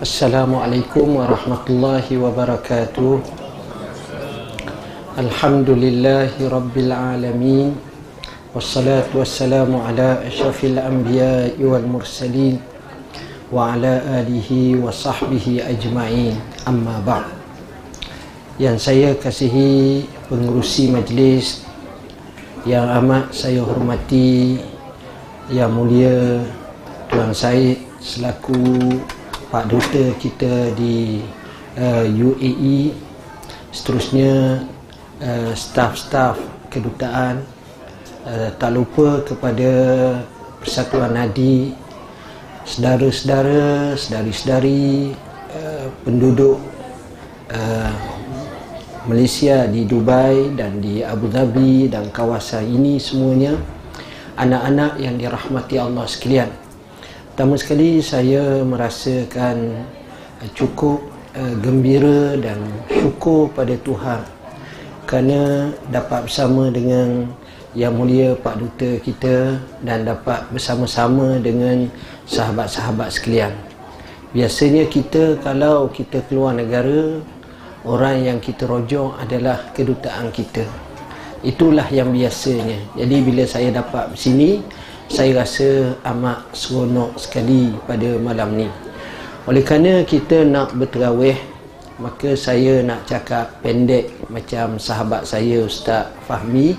Assalamualaikum warahmatullahi wabarakatuh Alhamdulillahi rabbil alamin. Wassalatu wassalamu ala ashrafil anbiya wal mursalin Wa ala alihi wa sahbihi ajma'in. Amma ba' Yang saya kasihi pengurusi majlis Yang amat saya hormati Yang mulia Tuan Said selaku Pak Duta kita di uh, UAE seterusnya uh, staf-staf kedutaan uh, tak lupa kepada Persatuan Nadi saudara-saudara saudari-saudari uh, penduduk uh, Malaysia di Dubai dan di Abu Dhabi dan kawasan ini semuanya. Anak-anak yang dirahmati Allah sekalian Pertama sekali saya merasakan uh, cukup uh, gembira dan syukur pada Tuhan kerana dapat bersama dengan Yang Mulia Pak Duta kita dan dapat bersama-sama dengan sahabat-sahabat sekalian. Biasanya kita kalau kita keluar negara orang yang kita rojok adalah kedutaan kita. Itulah yang biasanya. Jadi bila saya dapat sini saya rasa amat seronok sekali pada malam ni. Oleh kerana kita nak berterawih, maka saya nak cakap pendek macam sahabat saya Ustaz Fahmi.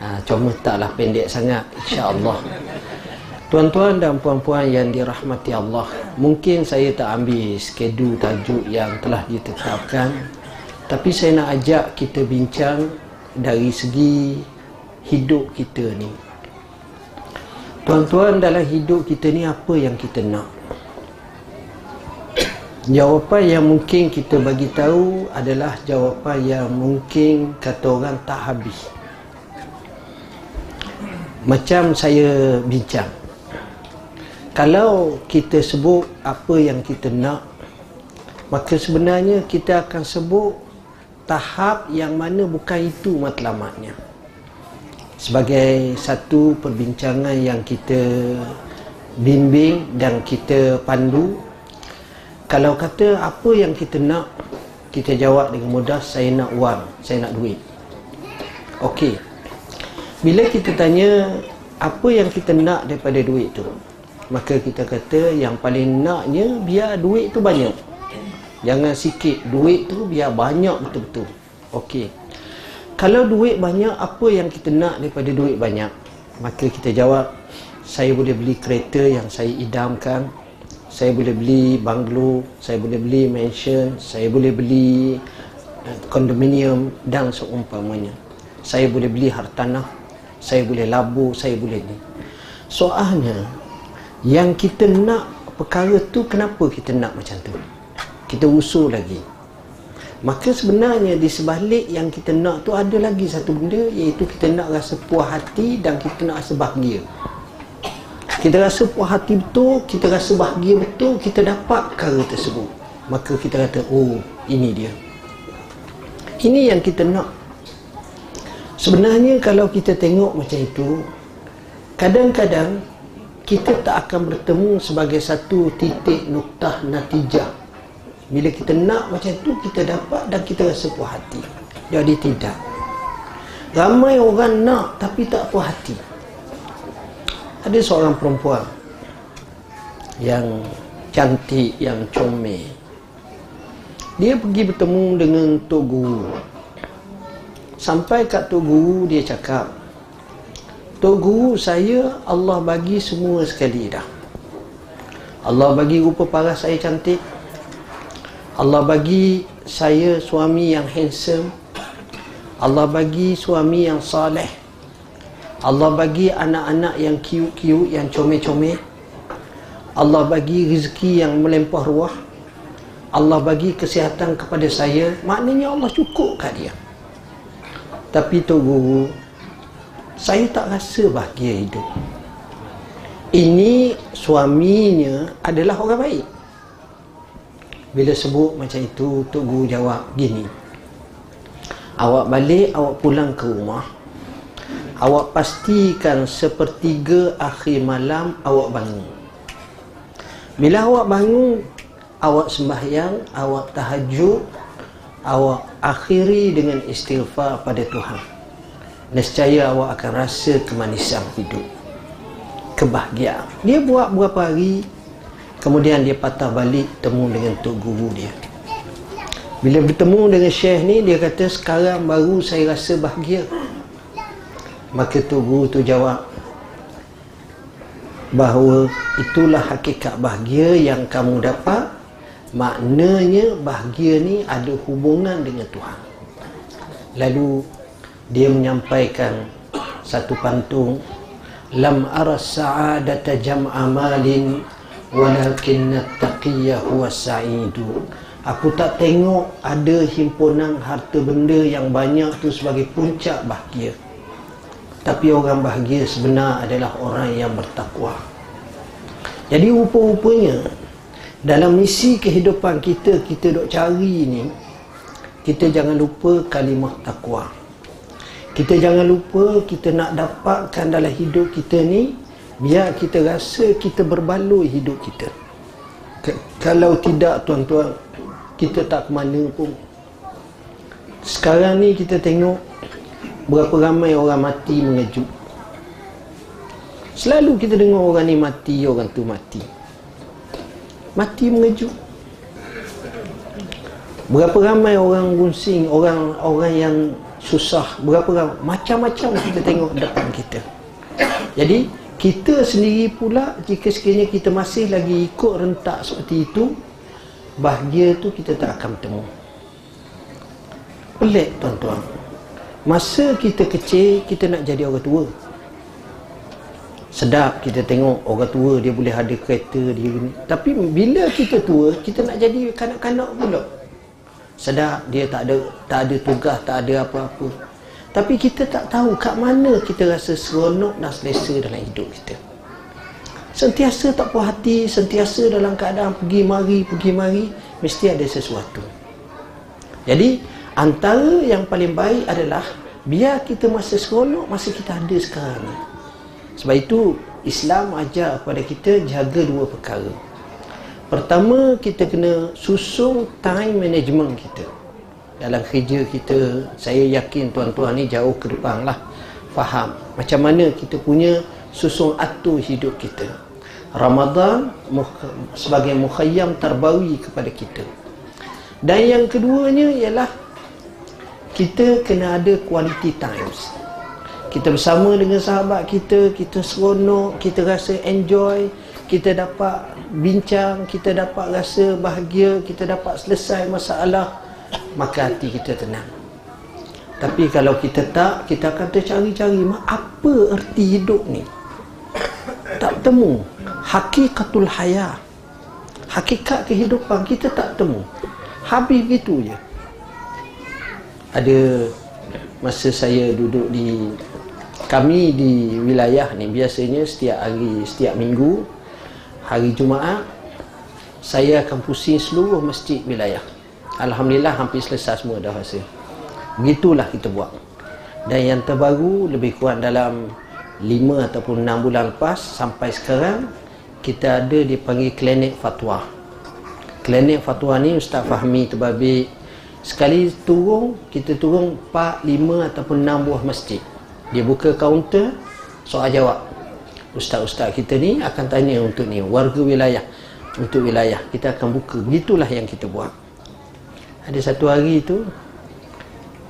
Ha, cuma taklah pendek sangat insya-Allah. Tuan-tuan dan puan-puan yang dirahmati Allah, mungkin saya tak ambil skedul tajuk yang telah ditetapkan, tapi saya nak ajak kita bincang dari segi hidup kita ni Tuan-tuan dalam hidup kita ni apa yang kita nak? Jawapan yang mungkin kita bagi tahu adalah jawapan yang mungkin kata orang tak habis. Macam saya bincang. Kalau kita sebut apa yang kita nak, maka sebenarnya kita akan sebut tahap yang mana bukan itu matlamatnya sebagai satu perbincangan yang kita bimbing dan kita pandu. Kalau kata apa yang kita nak kita jawab dengan mudah saya nak wang saya nak duit. Okey. Bila kita tanya apa yang kita nak daripada duit tu maka kita kata yang paling naknya biar duit tu banyak. Jangan sikit duit tu biar banyak betul-betul. Okey kalau duit banyak, apa yang kita nak daripada duit banyak? Maka kita jawab, saya boleh beli kereta yang saya idamkan, saya boleh beli banglo, saya boleh beli mansion, saya boleh beli uh, kondominium dan seumpamanya. Saya boleh beli hartanah, saya boleh labur, saya boleh ni. Soalnya, yang kita nak perkara tu, kenapa kita nak macam tu? Kita usul lagi. Maka sebenarnya di sebalik yang kita nak tu ada lagi satu benda iaitu kita nak rasa puas hati dan kita nak rasa bahagia. Kita rasa puas hati betul, kita rasa bahagia betul, kita dapat perkara tersebut. Maka kita kata, oh ini dia. Ini yang kita nak. Sebenarnya kalau kita tengok macam itu, kadang-kadang kita tak akan bertemu sebagai satu titik noktah natijah bila kita nak macam tu kita dapat dan kita rasa puas hati. Jadi tidak. Ramai orang nak tapi tak puas hati. Ada seorang perempuan yang cantik yang comel. Dia pergi bertemu dengan tok guru. Sampai kat tok guru dia cakap tok guru saya Allah bagi semua sekali dah. Allah bagi rupa paras saya cantik Allah bagi saya suami yang handsome. Allah bagi suami yang saleh. Allah bagi anak-anak yang cute-cute yang comel-comel. Allah bagi rezeki yang melempah ruah. Allah bagi kesihatan kepada saya. Maknanya Allah cukup kat dia. Tapi tu guru saya tak rasa bahagia hidup. Ini suaminya adalah orang baik bila sebut macam itu Tok Guru jawab gini. Awak balik awak pulang ke rumah. Awak pastikan sepertiga akhir malam awak bangun. Bila awak bangun awak sembahyang awak tahajud awak akhiri dengan istighfar pada Tuhan. Nescaya awak akan rasa kemanisan hidup. Kebahagiaan. Dia buat beberapa hari kemudian dia patah balik temu dengan tok guru dia. Bila bertemu dengan syekh ni dia kata sekarang baru saya rasa bahagia. Maka tok guru tu jawab bahawa itulah hakikat bahagia yang kamu dapat. Maknanya bahagia ni ada hubungan dengan Tuhan. Lalu dia menyampaikan satu pantun lam ara sa'adata jam'a malin walakin taqiyya huwa sa'idu. Aku tak tengok ada himpunan harta benda yang banyak tu sebagai puncak bahagia. Tapi orang bahagia sebenar adalah orang yang bertakwa. Jadi rupa-rupanya dalam misi kehidupan kita kita dok cari ni kita jangan lupa kalimah takwa. Kita jangan lupa kita nak dapatkan dalam hidup kita ni biar kita rasa kita berbaloi hidup kita. Kalau tidak tuan-tuan kita tak ke mana pun. Sekarang ni kita tengok berapa ramai orang mati mengejut. Selalu kita dengar orang ni mati orang tu mati. Mati mengejut. Berapa ramai orang gunsing orang orang yang susah berapa ramai macam-macam kita tengok depan kita. Jadi kita sendiri pula jika sekiranya kita masih lagi ikut rentak seperti itu bahagia tu kita tak akan bertemu. Pelik tuan-tuan. Masa kita kecil kita nak jadi orang tua. Sedap kita tengok orang tua dia boleh ada kereta dia ni. Tapi bila kita tua kita nak jadi kanak-kanak pula. Sedap dia tak ada tak ada tugas tak ada apa-apa tapi kita tak tahu kat mana kita rasa seronok dan selesa dalam hidup kita sentiasa tak puas hati sentiasa dalam keadaan pergi mari pergi mari mesti ada sesuatu jadi antara yang paling baik adalah biar kita masa seronok masa kita ada sekarang ni sebab itu Islam ajar kepada kita jaga dua perkara. Pertama kita kena susung time management kita. Dalam kerja kita, saya yakin tuan-tuan ni jauh ke depan lah. Faham macam mana kita punya susung atur hidup kita. Ramadan sebagai mukhayyam terbawi kepada kita. Dan yang keduanya ialah kita kena ada quality times kita bersama dengan sahabat kita kita seronok kita rasa enjoy kita dapat bincang kita dapat rasa bahagia kita dapat selesai masalah maka hati kita tenang. Tapi kalau kita tak kita akan tercari-cari apa erti hidup ni? Tak temu. Hakikatul haya. Hakikat kehidupan kita tak temu. Habis gitu je. Ada masa saya duduk di kami di wilayah ni biasanya setiap hari setiap minggu hari Jumaat saya akan pusing seluruh masjid wilayah Alhamdulillah hampir selesai semua dah hasil begitulah kita buat. Dan yang terbaru lebih kurang dalam 5 ataupun 6 bulan lepas sampai sekarang kita ada dipanggil klinik fatwa. Klinik fatwa ni Ustaz Fahmi terbabit. Sekali turun kita turun 4, 5 ataupun 6 buah masjid. Dia buka kaunter soal jawab. Ustaz-ustaz kita ni akan tanya untuk ni warga wilayah. Untuk wilayah kita akan buka. Begitulah yang kita buat ada satu hari tu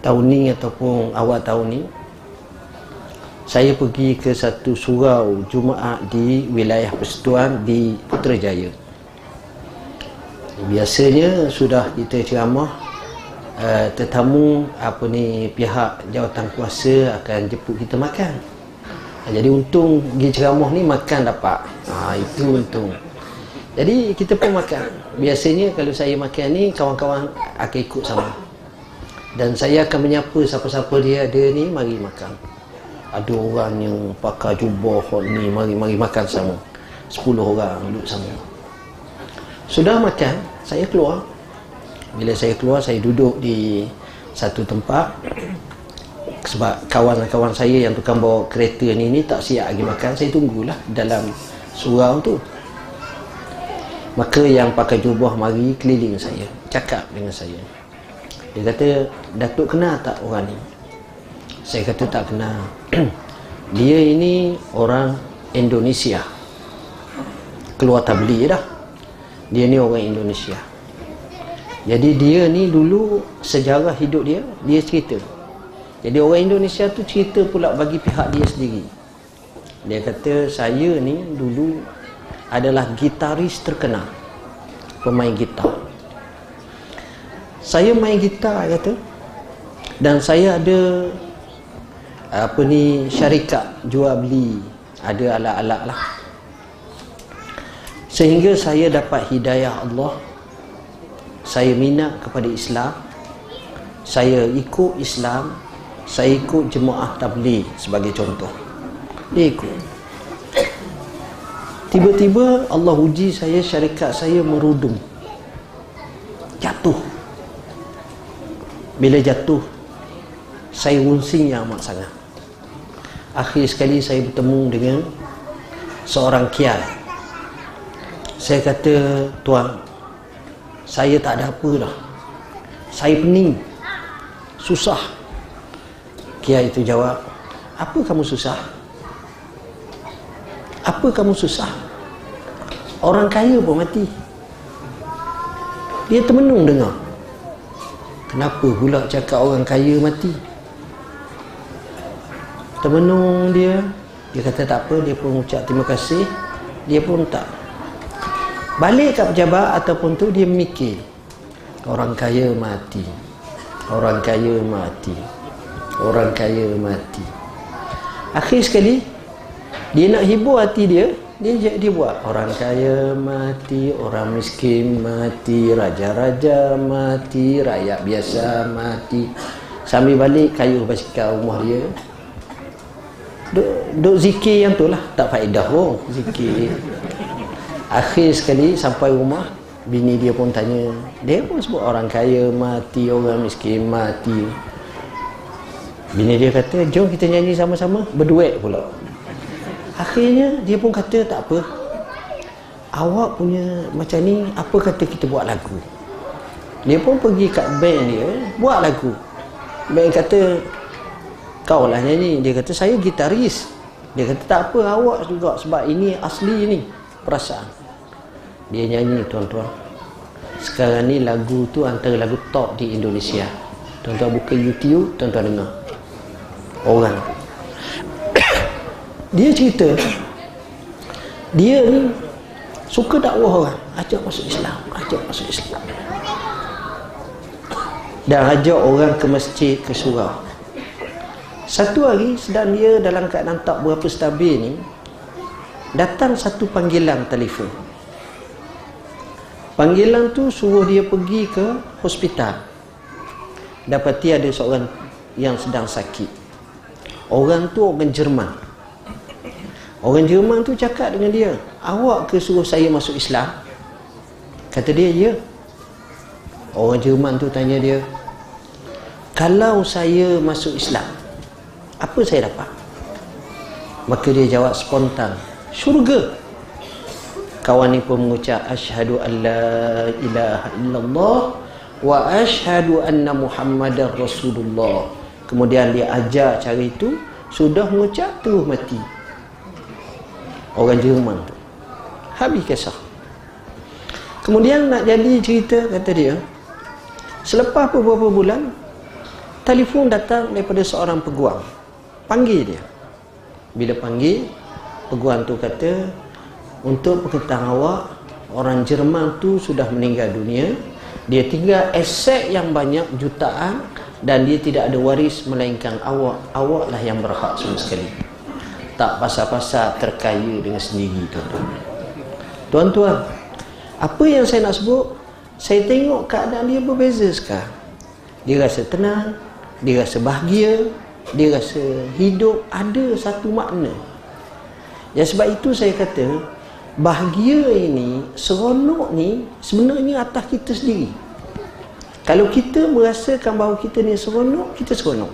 tahun ni ataupun awal tahun ni saya pergi ke satu surau Jumaat di wilayah Persatuan di Putrajaya biasanya sudah kita ceramah uh, tetamu apa ni pihak jawatan kuasa akan jemput kita makan. Jadi untung pergi ceramah ni makan dapat. Ha itu untung. Jadi kita pun makan. Biasanya kalau saya makan ni kawan-kawan akan ikut sama. Dan saya akan menyapa siapa-siapa dia ada ni mari makan. Ada orang yang pakai jubah ni mari mari makan sama. 10 orang duduk sama. Sudah makan, saya keluar bila saya keluar saya duduk di satu tempat sebab kawan-kawan saya yang tukang bawa kereta ni ni tak siap lagi makan saya tunggulah dalam surau tu Maka yang pakai jubah mari keliling saya Cakap dengan saya. Dia kata Datuk kenal tak orang ni? Saya kata tak kenal Dia ini orang Indonesia. Keluar tabli dah. Dia ni orang Indonesia. Jadi dia ni dulu Sejarah hidup dia Dia cerita. Jadi orang Indonesia tu cerita pula bagi pihak dia sendiri. Dia kata saya ni dulu adalah gitaris terkenal. Pemain gitar. Saya main gitar kata. Dan saya ada apa ni syarikat jual beli. Ada alat-alat lah. Sehingga saya dapat hidayah Allah. Saya minat kepada Islam. Saya ikut Islam. Saya ikut jemaah tabligh sebagai contoh. Dia ikut Tiba-tiba Allah uji saya syarikat saya merudum. Jatuh. Bila jatuh saya unsing yang amat sangat. Akhir sekali saya bertemu dengan seorang kiai. Saya kata, "Tuan, saya tak ada apa dah. Saya pening. Susah." Kiai itu jawab, "Apa kamu susah?" Apa kamu susah? Orang kaya pun mati. Dia termenung dengar. Kenapa pula cakap orang kaya mati? Termenung dia. Dia kata tak apa dia pun ucap terima kasih. Dia pun tak. Balik kat pejabat ataupun tu dia mikir orang kaya mati. Orang kaya mati. Orang kaya mati. Akhir sekali dia nak hibur hati dia dia dia buat. Orang kaya mati orang miskin mati raja-raja mati rakyat biasa mati. Sambil balik kayu basikal rumah dia. Duk, duk zikir yang tu lah. Tak faedah pun zikir. Akhir sekali sampai rumah bini dia pun tanya dia pun sebut orang kaya mati orang miskin mati? Bini dia kata jom kita nyanyi sama-sama. Berduet pula akhirnya dia pun kata tak apa. Awak punya macam ni apa kata kita buat lagu? Dia pun pergi kat band dia buat lagu. Band kata kau lah nyanyi. Dia kata saya gitaris. Dia kata tak apa awak juga sebab ini asli ni perasaan. Dia nyanyi tuan-tuan. Sekarang ni lagu tu antara lagu top di Indonesia. Tuan-tuan buka YouTube tuan-tuan dengar. Orang dia cerita dia ni suka dakwah orang. Ajak masuk Islam ajak masuk Islam. Dan ajak orang ke masjid ke surau. Satu hari sedang dia dalam keadaan tak berapa stabil ni datang satu panggilan telefon. Panggilan tu suruh dia pergi ke hospital. Dapati ada seorang yang sedang sakit. Orang tu orang Jerman Orang Jerman tu cakap dengan dia, awak ke suruh saya masuk Islam? Kata dia, ya. Orang Jerman tu tanya dia, kalau saya masuk Islam, apa saya dapat? Maka dia jawab spontan, syurga. Kawan ni pun mengucap, Ashadu an la ilaha illallah wa ashadu anna muhammadar rasulullah. Kemudian dia ajar cara itu, sudah mengucap terus mati orang Jerman tu. Habis kisah. Kemudian nak jadi cerita kata dia selepas beberapa bulan telefon datang daripada seorang peguam. Panggil dia. Bila panggil peguam tu kata untuk pengetahuan awak orang Jerman tu sudah meninggal dunia. Dia tinggal aset yang banyak jutaan dan dia tidak ada waris melainkan awak awaklah yang berhak semua sekali tak pasal-pasal terkaya dengan sendiri tuan-tuan. Tuan-tuan apa yang saya nak sebut saya tengok keadaan dia berbeza sekarang. Dia rasa tenang dia rasa bahagia dia rasa hidup ada satu makna. Ya sebab itu saya kata bahagia ini seronok ni sebenarnya atas kita sendiri. Kalau kita merasakan bahawa kita ni seronok kita seronok.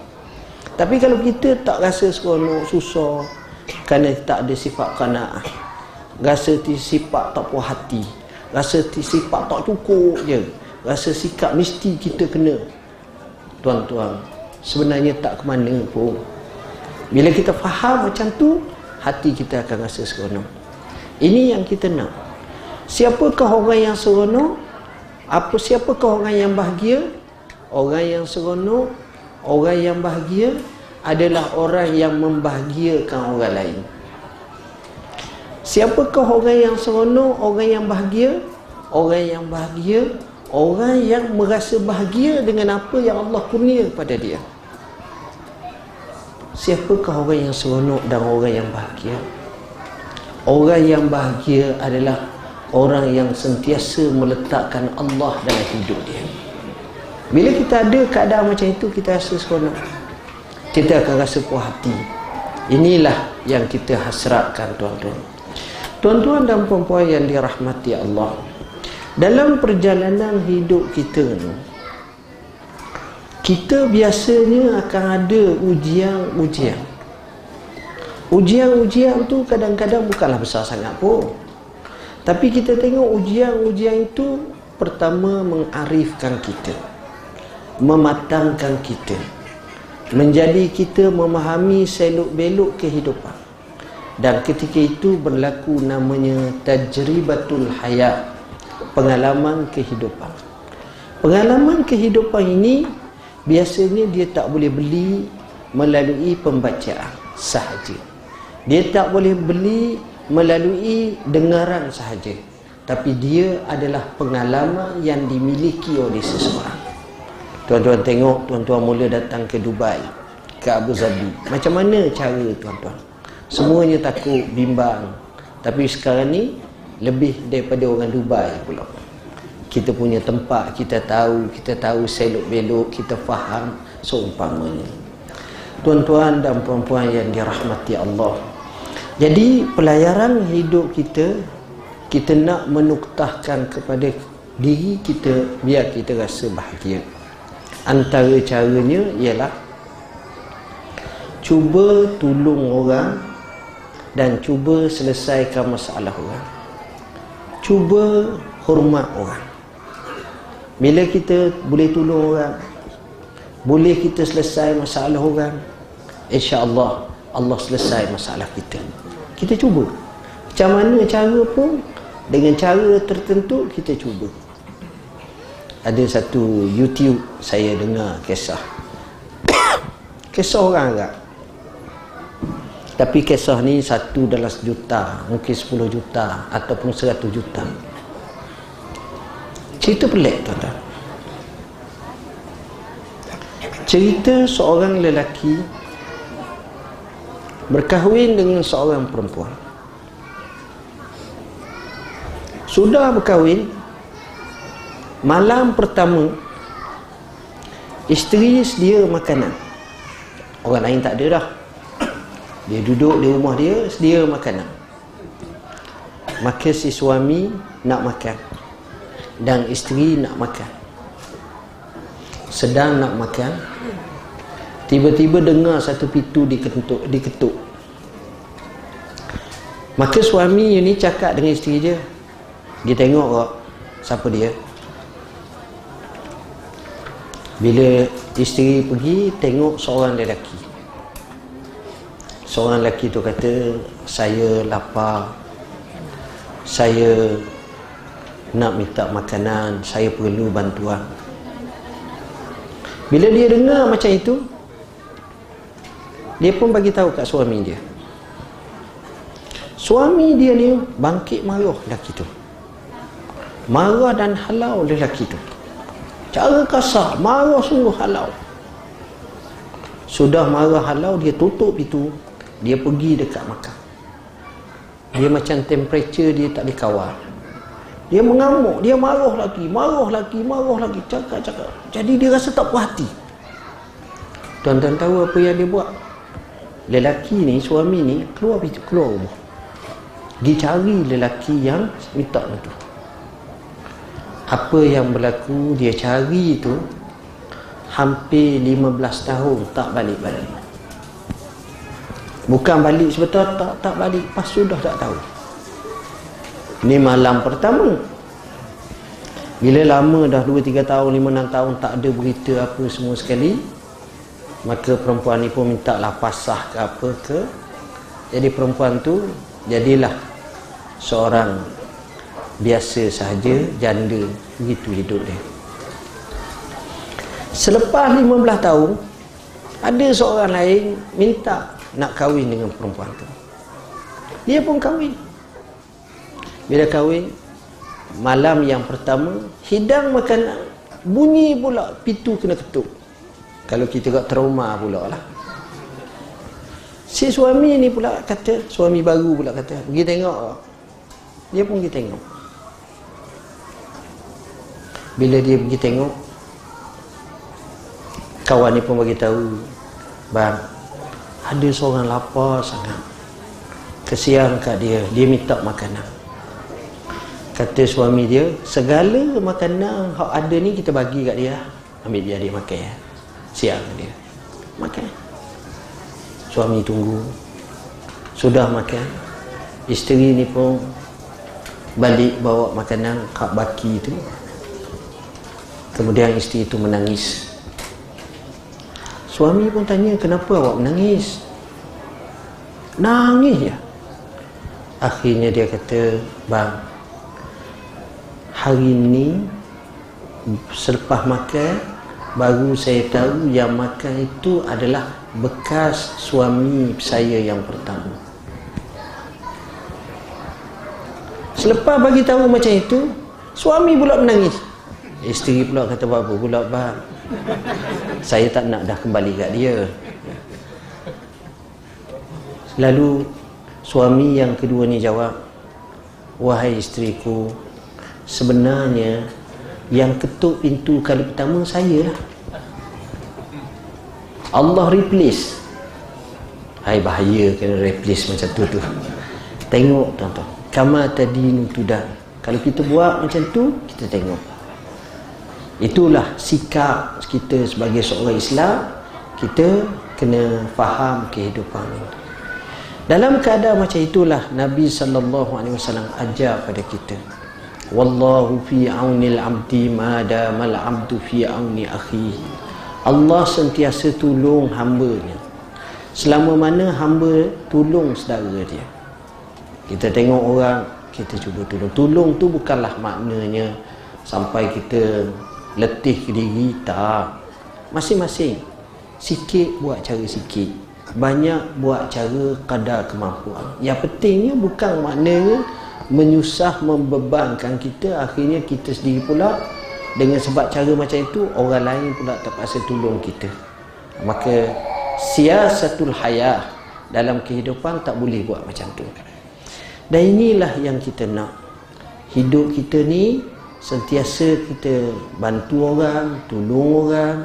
Tapi kalau kita tak rasa seronok susah kerana tak ada sifat kana'ah rasa sifat tak puas hati. Rasa sifat tak cukup je. Rasa sikap mesti kita kena. Tuan-tuan sebenarnya tak ke mana pun. Bila kita faham macam tu hati kita akan rasa seronok. Ini yang kita nak. Siapakah orang yang seronok? Apa siapakah orang yang bahagia? Orang yang seronok orang yang bahagia adalah orang yang membahagiakan orang lain Siapakah orang yang seronok, orang yang bahagia? Orang yang bahagia, orang yang merasa bahagia dengan apa yang Allah kurnia pada dia. Siapakah orang yang seronok dan orang yang bahagia? Orang yang bahagia adalah orang yang sentiasa meletakkan Allah dalam hidup dia. Bila kita ada keadaan macam itu, kita rasa seronok. Kita akan rasa puas hati. Inilah yang kita hasratkan tuan-tuan. Tuan-tuan dan puan-puan yang dirahmati Allah Dalam perjalanan hidup kita ni Kita biasanya akan ada ujian-ujian Ujian-ujian tu kadang-kadang bukanlah besar sangat pun Tapi kita tengok ujian-ujian itu Pertama mengarifkan kita Mematangkan kita Menjadi kita memahami seluk-beluk kehidupan. Dan ketika itu berlaku namanya tajribatul hayat pengalaman kehidupan. Pengalaman kehidupan ini biasanya dia tak boleh beli melalui pembacaan sahaja. Dia tak boleh beli melalui dengaran sahaja. Tapi dia adalah pengalaman yang dimiliki oleh seseorang tuan-tuan tengok tuan-tuan mula datang ke Dubai ke Abu Dhabi macam mana cara tuan-tuan Semuanya takut, bimbang. Tapi sekarang ni lebih daripada orang Dubai pula. Kita punya tempat, kita tahu, kita tahu selok belok, kita faham seumpamanya. Tuan-tuan dan puan-puan yang dirahmati Allah. Jadi pelayaran hidup kita kita nak menuktahkan kepada diri kita biar kita rasa bahagia. Antara caranya ialah cuba tolong orang dan cuba selesaikan masalah orang. Cuba hormat orang. Bila kita boleh tolong orang boleh kita selesai masalah orang insya-Allah Allah selesai masalah kita. Kita cuba. Macam mana cara pun dengan cara tertentu kita cuba ada satu YouTube saya dengar kisah kisah orang agak tapi kisah ni satu dalam sejuta, mungkin sepuluh juta ataupun seratus juta. Cerita pelik tuan-tuan. Cerita seorang lelaki berkahwin dengan seorang perempuan. Sudah berkahwin, malam pertama isteri sedia makanan. Orang lain tak ada dah. Dia duduk di rumah dia sedia makanan. Maka si suami nak makan dan isteri nak makan. Sedang nak makan, tiba-tiba dengar satu pintu diketuk, diketuk. Maka suami ini cakap dengan isteri dia. Dia tengok kok siapa dia. Bila isteri pergi tengok seorang lelaki. Seorang lelaki tu kata saya lapar. Saya nak minta makanan. Saya perlu bantuan. Bila dia dengar macam itu dia pun bagi tahu kat suami dia. Suami dia ni bangkit marah lelaki tu. Marah dan halau lelaki tu cara kasar marah sungguh halau. Sudah marah halau dia tutup itu dia pergi dekat Makkah dia macam temperature dia tak dikawal dia mengamuk dia marah lagi marah lagi marah lagi cakap cakap. Jadi dia rasa tak puas hati. Tuan-tuan tahu apa yang dia buat? Lelaki ni suami ni keluar keluar rumah. Dia cari lelaki yang minta itu apa yang berlaku dia cari itu hampir 15 tahun tak balik-balik Bukan balik sebetul tak tak balik pas sudah tak tahu. Ni malam pertama. bila lama dah 2-3 tahun 5-6 tahun tak ada berita apa semua sekali maka perempuan ni pun minta lah pasah ke apa ke jadi perempuan tu jadilah seorang biasa sahaja janda. Begitu hidup dia. Selepas 15 tahun ada seorang lain minta nak kahwin dengan perempuan tu. Dia pun kahwin. Bila kahwin malam yang pertama hidang makanan. Bunyi pula pintu kena ketuk. Kalau kita kat trauma pula lah. Si suami ni pula kata suami baru pula kata pergi tengok. Dia pun pergi tengok bila dia pergi tengok kawan ni pun bagi tahu bang ada seorang lapar sangat. Kesian kat dia. Dia minta makanan. Kata suami dia segala makanan yang ada ni kita bagi kat dia. Ambil dia dia makan ya. siang dia. Makan. Suami tunggu. Sudah makan. Isteri ni pun balik bawa makanan kat baki tu kemudian isteri itu menangis. Suami pun tanya kenapa awak menangis? Nangis ya akhirnya dia kata bang hari ini selepas makan baru saya tahu yang makan itu adalah bekas suami saya yang pertama. Selepas bagi tahu macam itu suami pula menangis isteri pula kata apa pula bang? Saya tak nak dah kembali kat dia. Lalu suami yang kedua ni jawab wahai isteriku sebenarnya yang ketuk pintu kali pertama saya lah. Allah replace. Hai bahaya kena replace macam tu tu. Tengok tuan-tuan. Kama tadi nutudan kalau kita buat macam tu kita tengok itulah sikap kita sebagai seorang Islam. Kita kena faham kehidupan ini. Dalam keadaan macam itulah Nabi wasallam ajar pada kita. Wallahu fi aunil abdi ma damal abdu fi auni akhi. Allah sentiasa tolong hamba-Nya. Selama mana hamba tolong saudara dia. Kita tengok orang kita cuba tolong. Tolong tu bukanlah maknanya sampai kita letih diri tak. Masing-masing sikit buat cara sikit. Banyak buat cara kadar kemampuan. Yang pentingnya bukan maknanya menyusah membebankan kita akhirnya kita sendiri pula dengan sebab cara macam itu orang lain pula terpaksa tolong kita. Maka siasatul hayah dalam kehidupan tak boleh buat macam tu. Dan inilah yang kita nak. Hidup kita ni sentiasa kita bantu orang tolong orang.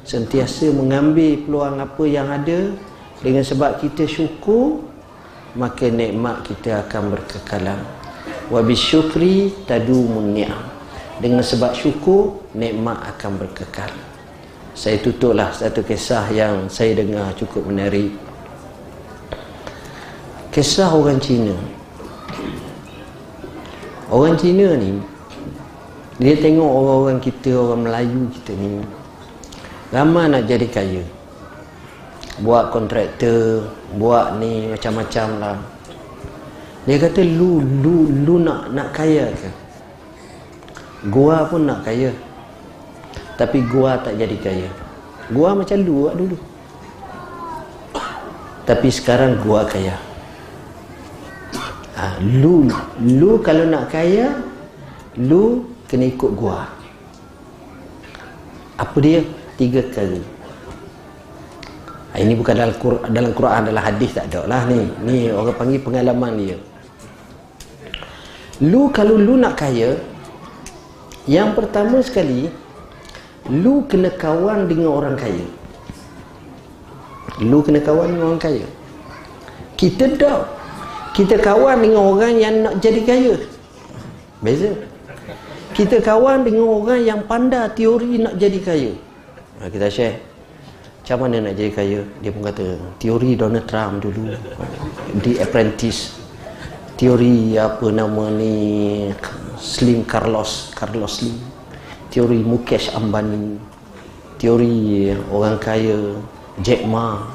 Sentiasa mengambil peluang apa yang ada. Dengan sebab kita syukur maka nikmat kita akan berkekalan. Wa bisyukri tadumun ni'am. Dengan sebab syukur nikmat akan berkekal saya tutuplah satu kisah yang saya dengar cukup menarik. Kisah orang Cina. Orang Cina ni dia tengok orang-orang kita orang Melayu kita ni ramai nak jadi kaya buat kontraktor buat ni macam-macam lah dia kata lu lu lu nak nak kaya ke? Gua pun nak kaya. Tapi gua tak jadi kaya. Gua macam lu lah dulu. Tapi sekarang gua kaya. Ha, lu lu kalau nak kaya, lu kena ikut gua. Apa dia? Tiga kali. Ha, ini bukan dalam Quran, dalam Quran adalah hadis tak ada lah ni. Ni orang panggil pengalaman dia lu kalau lu nak kaya yang pertama sekali lu kena kawan dengan orang kaya lu kena kawan dengan orang kaya kita tak kita kawan dengan orang yang nak jadi kaya beza kita kawan dengan orang yang pandai teori nak jadi kaya. Ha, kita share. Macam mana nak jadi kaya? Dia pun kata teori Donald Trump dulu. Di apprentice. Teori apa nama ni? Slim Carlos. Carlos Slim. Teori Mukesh Ambani. Teori orang kaya Jack Ma.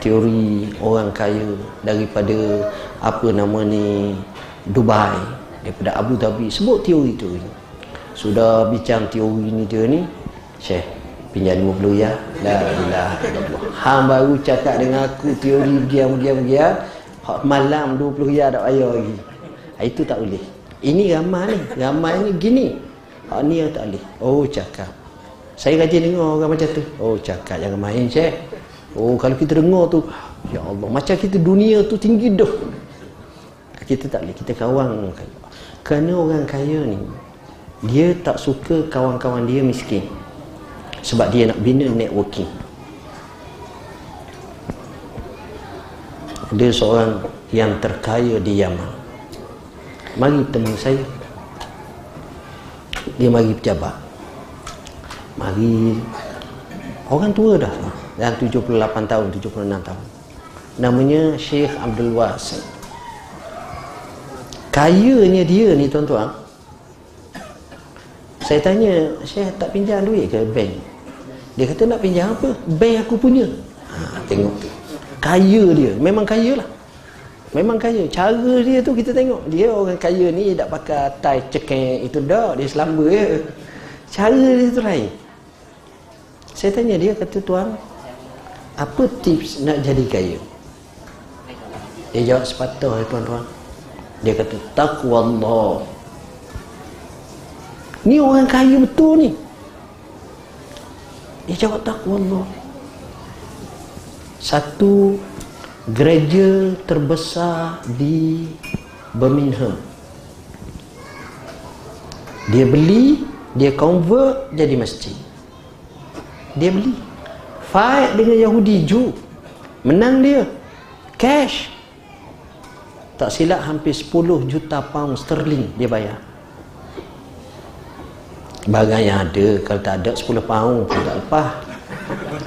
Teori orang kaya daripada apa nama ni? Dubai. Daripada Abu Dhabi. Sebut teori-teori sudah bincang teori ni dia ni Syekh pinjam 50 ya. La illallah. Hang baru cakap dengan aku teori begian begian begian hak malam 20 ya tak payah lagi. Ah, itu tak boleh. Ini ramai ni ramai ni gini. Hak ni tak boleh. Oh cakap. Saya rajin dengar orang macam tu. Oh cakap jangan main Syekh. Oh kalau kita dengar tu ya Allah macam kita dunia tu tinggi dah. Kita tak boleh kita kawan kaya kerana orang kaya ni dia tak suka kawan-kawan dia miskin. Sebab dia nak bina networking. Dia seorang yang terkaya di Yaman. Mari teman saya. Dia mari pejabat. Mari orang tua dah. Dan 78 tahun 76 tahun. Namanya Syekh Abdul Was kayanya dia ni tuan-tuan saya tanya Syekh tak pinjam duit ke bank dia kata nak pinjam apa? Bank aku punya. Ha, tengok tu. Kaya dia. Memang kaya lah. Memang kaya. Cara dia tu kita tengok. Dia orang kaya ni tak pakai tie cekek itu dah. Dia selamba je. Cara dia tu lain. Saya tanya dia kata tuan. Apa tips nak jadi kaya? Dia jawab sepatah tuan-tuan. Dia kata takwa Allah. Ni orang kaya betul ni. Dia jawab takwa Allah. Satu gereja terbesar di Birmingham. Dia beli, dia convert jadi masjid. Dia beli. Fight dengan Yahudi Ju. Menang dia. Cash. Tak silap hampir 10 juta pound sterling dia bayar barang yang ada kalau tak ada 10 pound pun tak lepas.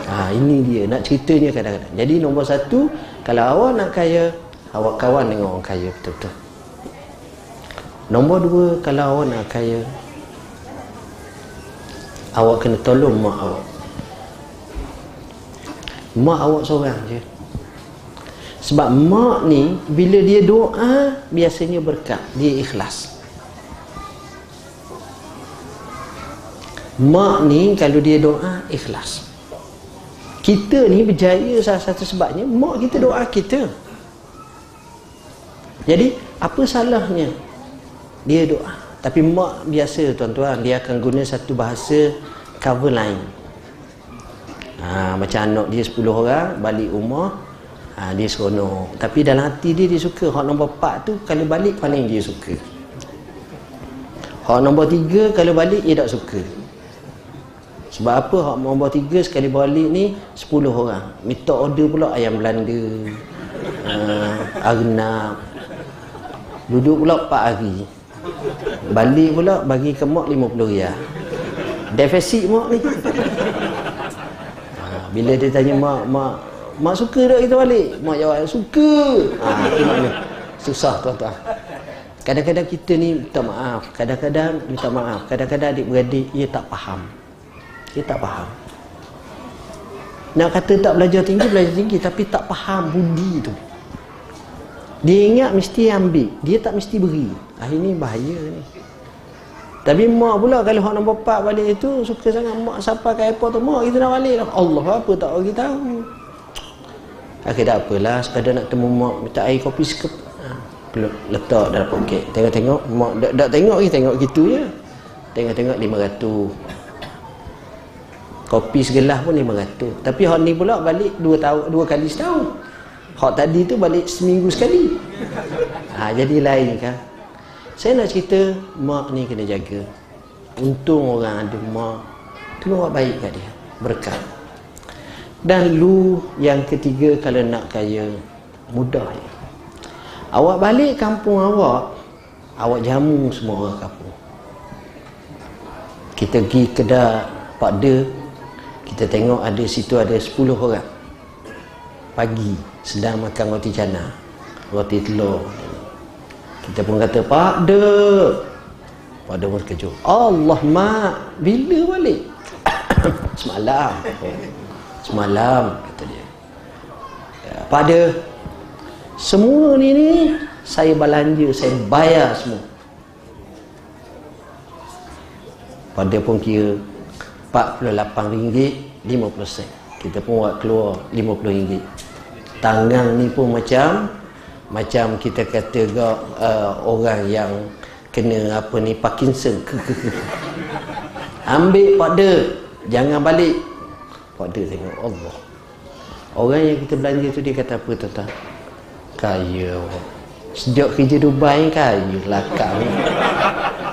Ha, ini dia nak ceritanya kadang-kadang. Jadi nombor satu kalau awak nak kaya awak kawan dengan orang kaya betul-betul. Nombor dua kalau awak nak kaya awak kena tolong mak awak. Mak awak seorang je. Sebab mak ni bila dia doa biasanya berkat. Dia ikhlas mak ni kalau dia doa ikhlas. Kita ni berjaya salah satu sebabnya mak kita doa kita. Jadi apa salahnya dia doa? Tapi mak biasa tuan-tuan dia akan guna satu bahasa cover line. Ha, macam anak dia 10 orang balik rumah ha, dia seronok. Tapi dalam hati dia dia suka. Hak nombor 4 tu kalau balik paling dia suka. Hak nombor 3 kalau balik dia tak suka sebab apa hak nombor tiga sekali balik ni 10 orang. Minta order pula ayam Belanda. Uh, arnab. Duduk pula 4 hari. Balik pula bagi ke mak 50 riyal. Defisit mak ni. Uh, bila dia tanya mak, mak mak suka tak kita balik? Mak jawab suka. Ah, uh, makna. Susah tuan-tuan. Kadang-kadang kita ni minta maaf. Kadang-kadang minta maaf. Kadang-kadang adik-beradik ia tak faham. Dia tak faham. Nak kata tak belajar tinggi, belajar tinggi. Tapi tak faham budi tu. Dia ingat mesti ambil. Dia tak mesti beri. Ah, ini bahaya ni. Tapi mak pula kalau hak nombor 4 balik itu suka sangat mak siapa ke airport tu mak kita nak balik lah. Allah apa tak bagi tahu. Akhir tak apalah sekadar nak temu mak minta air kopi sekep. Ha, letak dalam poket. Tengok-tengok mak dak tengok lagi tengok gitu je. Tengok-tengok 500 kopi segelas pun 500 tapi hak ni pula balik dua tahun dua kali setahun. Hak tadi tu balik seminggu sekali. Ha, jadi lain kan. Saya nak cerita mak ni kena jaga. Untung orang ada mak tu buat baik kat dia. Berkat. Dan lu yang ketiga kalau nak kaya mudah ya. awak balik kampung awak awak jamu semua orang kampung. Kita pergi kedai Pak De kita tengok ada situ ada 10 orang pagi sedang makan roti canai roti telur kita pun kata pak de Pada pun terkejut. Allah mak, bila balik? Semalam. Semalam kata dia. Ya, pada semua ni ni saya belanja, saya bayar semua. Pada pun kira RM48, 50 sen. Kita pun buat keluar RM50. Tangan ni pun macam macam kita kata gak uh, orang yang kena apa ni Parkinson. Ambil pada jangan balik. Pada tengok Allah. Orang yang kita belanja tu dia kata apa tuan-tuan? Kaya. Sejak kerja Dubai kaya lakang.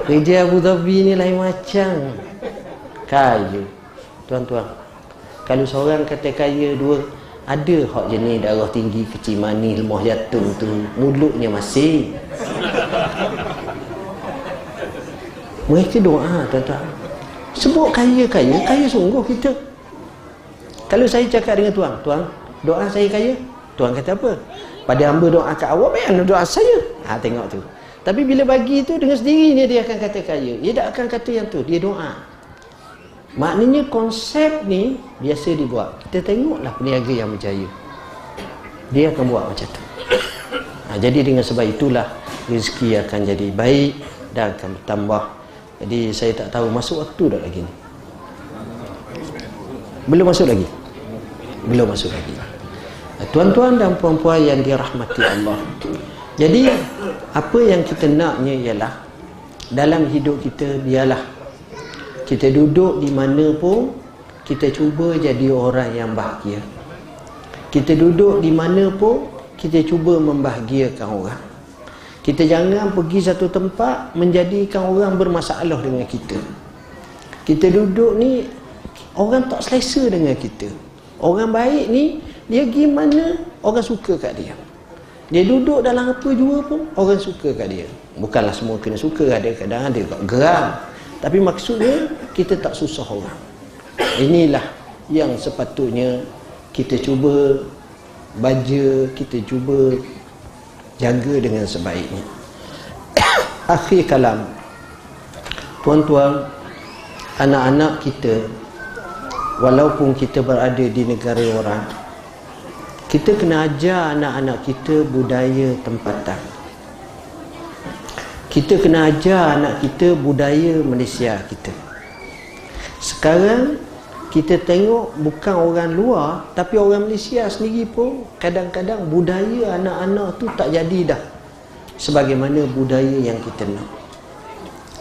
Kerja Abu Dhabi ni lain macam. Kaya. Tuan-tuan. Kalau seorang kata kaya dua ada hak jenis darah tinggi kecil manis lemah jantung tu. Mulutnya masih. Mereka doa tuan-tuan. Sebut kaya-kaya kaya sungguh kita. Kalau saya cakap dengan tuan tuan doa saya kaya? Tuan kata apa? Pada hamba doa kat awak bayan doa saya. Ha tengok tu. Tapi bila bagi tu dengan sendirinya dia akan kata kaya. Dia tak akan kata yang tu. Dia doa Maknanya konsep ni biasa dibuat. Kita tengoklah peniaga yang berjaya. Dia akan buat macam tu. Ha, jadi dengan sebab itulah rezeki akan jadi baik dan akan bertambah. Jadi saya tak tahu masuk waktu dah lagi ni. Belum masuk lagi. Belum masuk lagi. Ha, tuan-tuan dan puan-puan yang dirahmati Allah. Jadi apa yang kita naknya ialah dalam hidup kita biarlah kita duduk di mana pun kita cuba jadi orang yang bahagia. Kita duduk di mana pun kita cuba membahagiakan orang. Kita jangan pergi satu tempat menjadikan orang bermasalah dengan kita. Kita duduk ni orang tak selesa dengan kita. Orang baik ni dia pergi mana orang suka kat dia. Dia duduk dalam apa jua pun orang suka kat dia. Bukanlah semua kena suka ada kadang ada geram tapi maksudnya kita tak susah orang. Inilah yang sepatutnya kita cuba baja, kita cuba jaga dengan sebaiknya. Akhir kalam. Tuan-tuan, anak-anak kita walaupun kita berada di negara orang, kita kena ajar anak-anak kita budaya tempatan kita kena ajar anak kita budaya Malaysia kita. Sekarang kita tengok bukan orang luar tapi orang Malaysia sendiri pun kadang-kadang budaya anak-anak tu tak jadi dah. Sebagaimana budaya yang kita nak.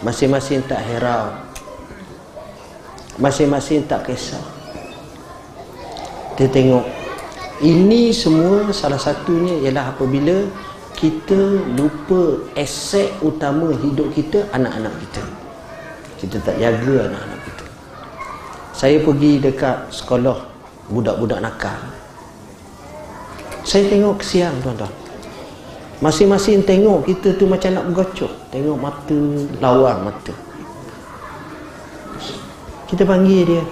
Masing-masing tak herau. Masing-masing tak kisah. Kita tengok ini semua salah satunya ialah apabila kita lupa aset utama hidup kita anak-anak kita. Kita tak jaga anak-anak kita. Saya pergi dekat sekolah budak-budak nakal. Saya tengok kesian tuan-tuan. Masing-masing tengok kita tu macam nak bergocok tengok mata lawang mata. Kita panggil dia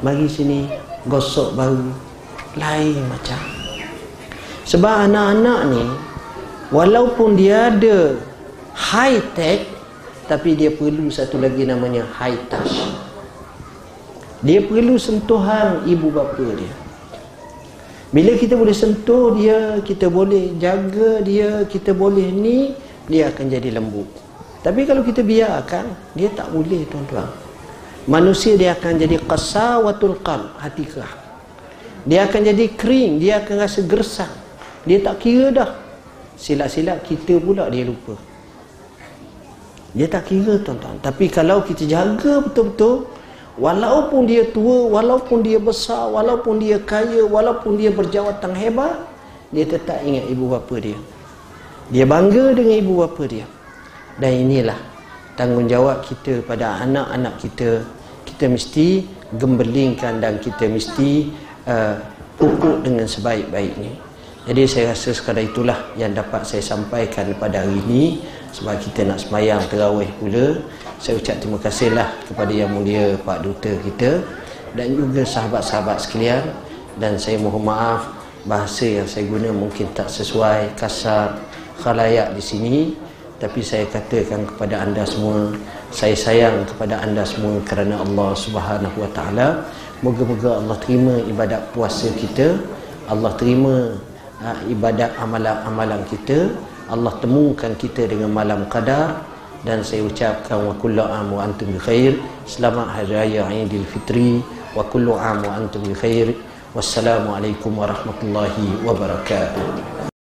mari sini gosok baru lain macam. Sebab anak-anak ni walaupun dia ada high tech tapi dia perlu satu lagi namanya high touch. Dia perlu sentuhan ibu bapa dia. Bila kita boleh sentuh dia kita boleh jaga dia kita boleh ni dia akan jadi lembut. Tapi kalau kita biarkan dia tak boleh tuan-tuan. Manusia dia akan jadi qasawatul qalb hati kerah dia akan jadi kering dia akan rasa gersang. Dia tak kira dah silap-silap kita pula dia lupa. Dia tak kira tuan-tuan. Tapi kalau kita jaga betul-betul walaupun dia tua walaupun dia besar walaupun dia kaya walaupun dia berjawatan hebat dia tetap ingat ibu bapa dia. Dia bangga dengan ibu bapa dia. Dan inilah tanggungjawab kita pada anak-anak kita. Kita mesti gembelingkan dan kita mesti uh, pupuk dengan sebaik-baiknya jadi saya rasa sekadar itulah yang dapat saya sampaikan pada hari ini sebab kita nak semayang terawih pula. Saya ucap terima kasihlah kepada yang mulia Pak Duta kita dan juga sahabat-sahabat sekalian dan saya mohon maaf bahasa yang saya guna mungkin tak sesuai kasar khalayak di sini tapi saya katakan kepada anda semua saya sayang kepada anda semua kerana Allah Subhanahu Wa Taala. Moga-moga Allah terima ibadat puasa kita. Allah terima uh, ibadat amalan-amalan kita. Allah temukan kita dengan malam qadar dan saya ucapkan wa kullu am wa antum bi khair. Selamat hari raya Aidilfitri wa kullu am wa antum bi khair. Wassalamualaikum warahmatullahi wabarakatuh.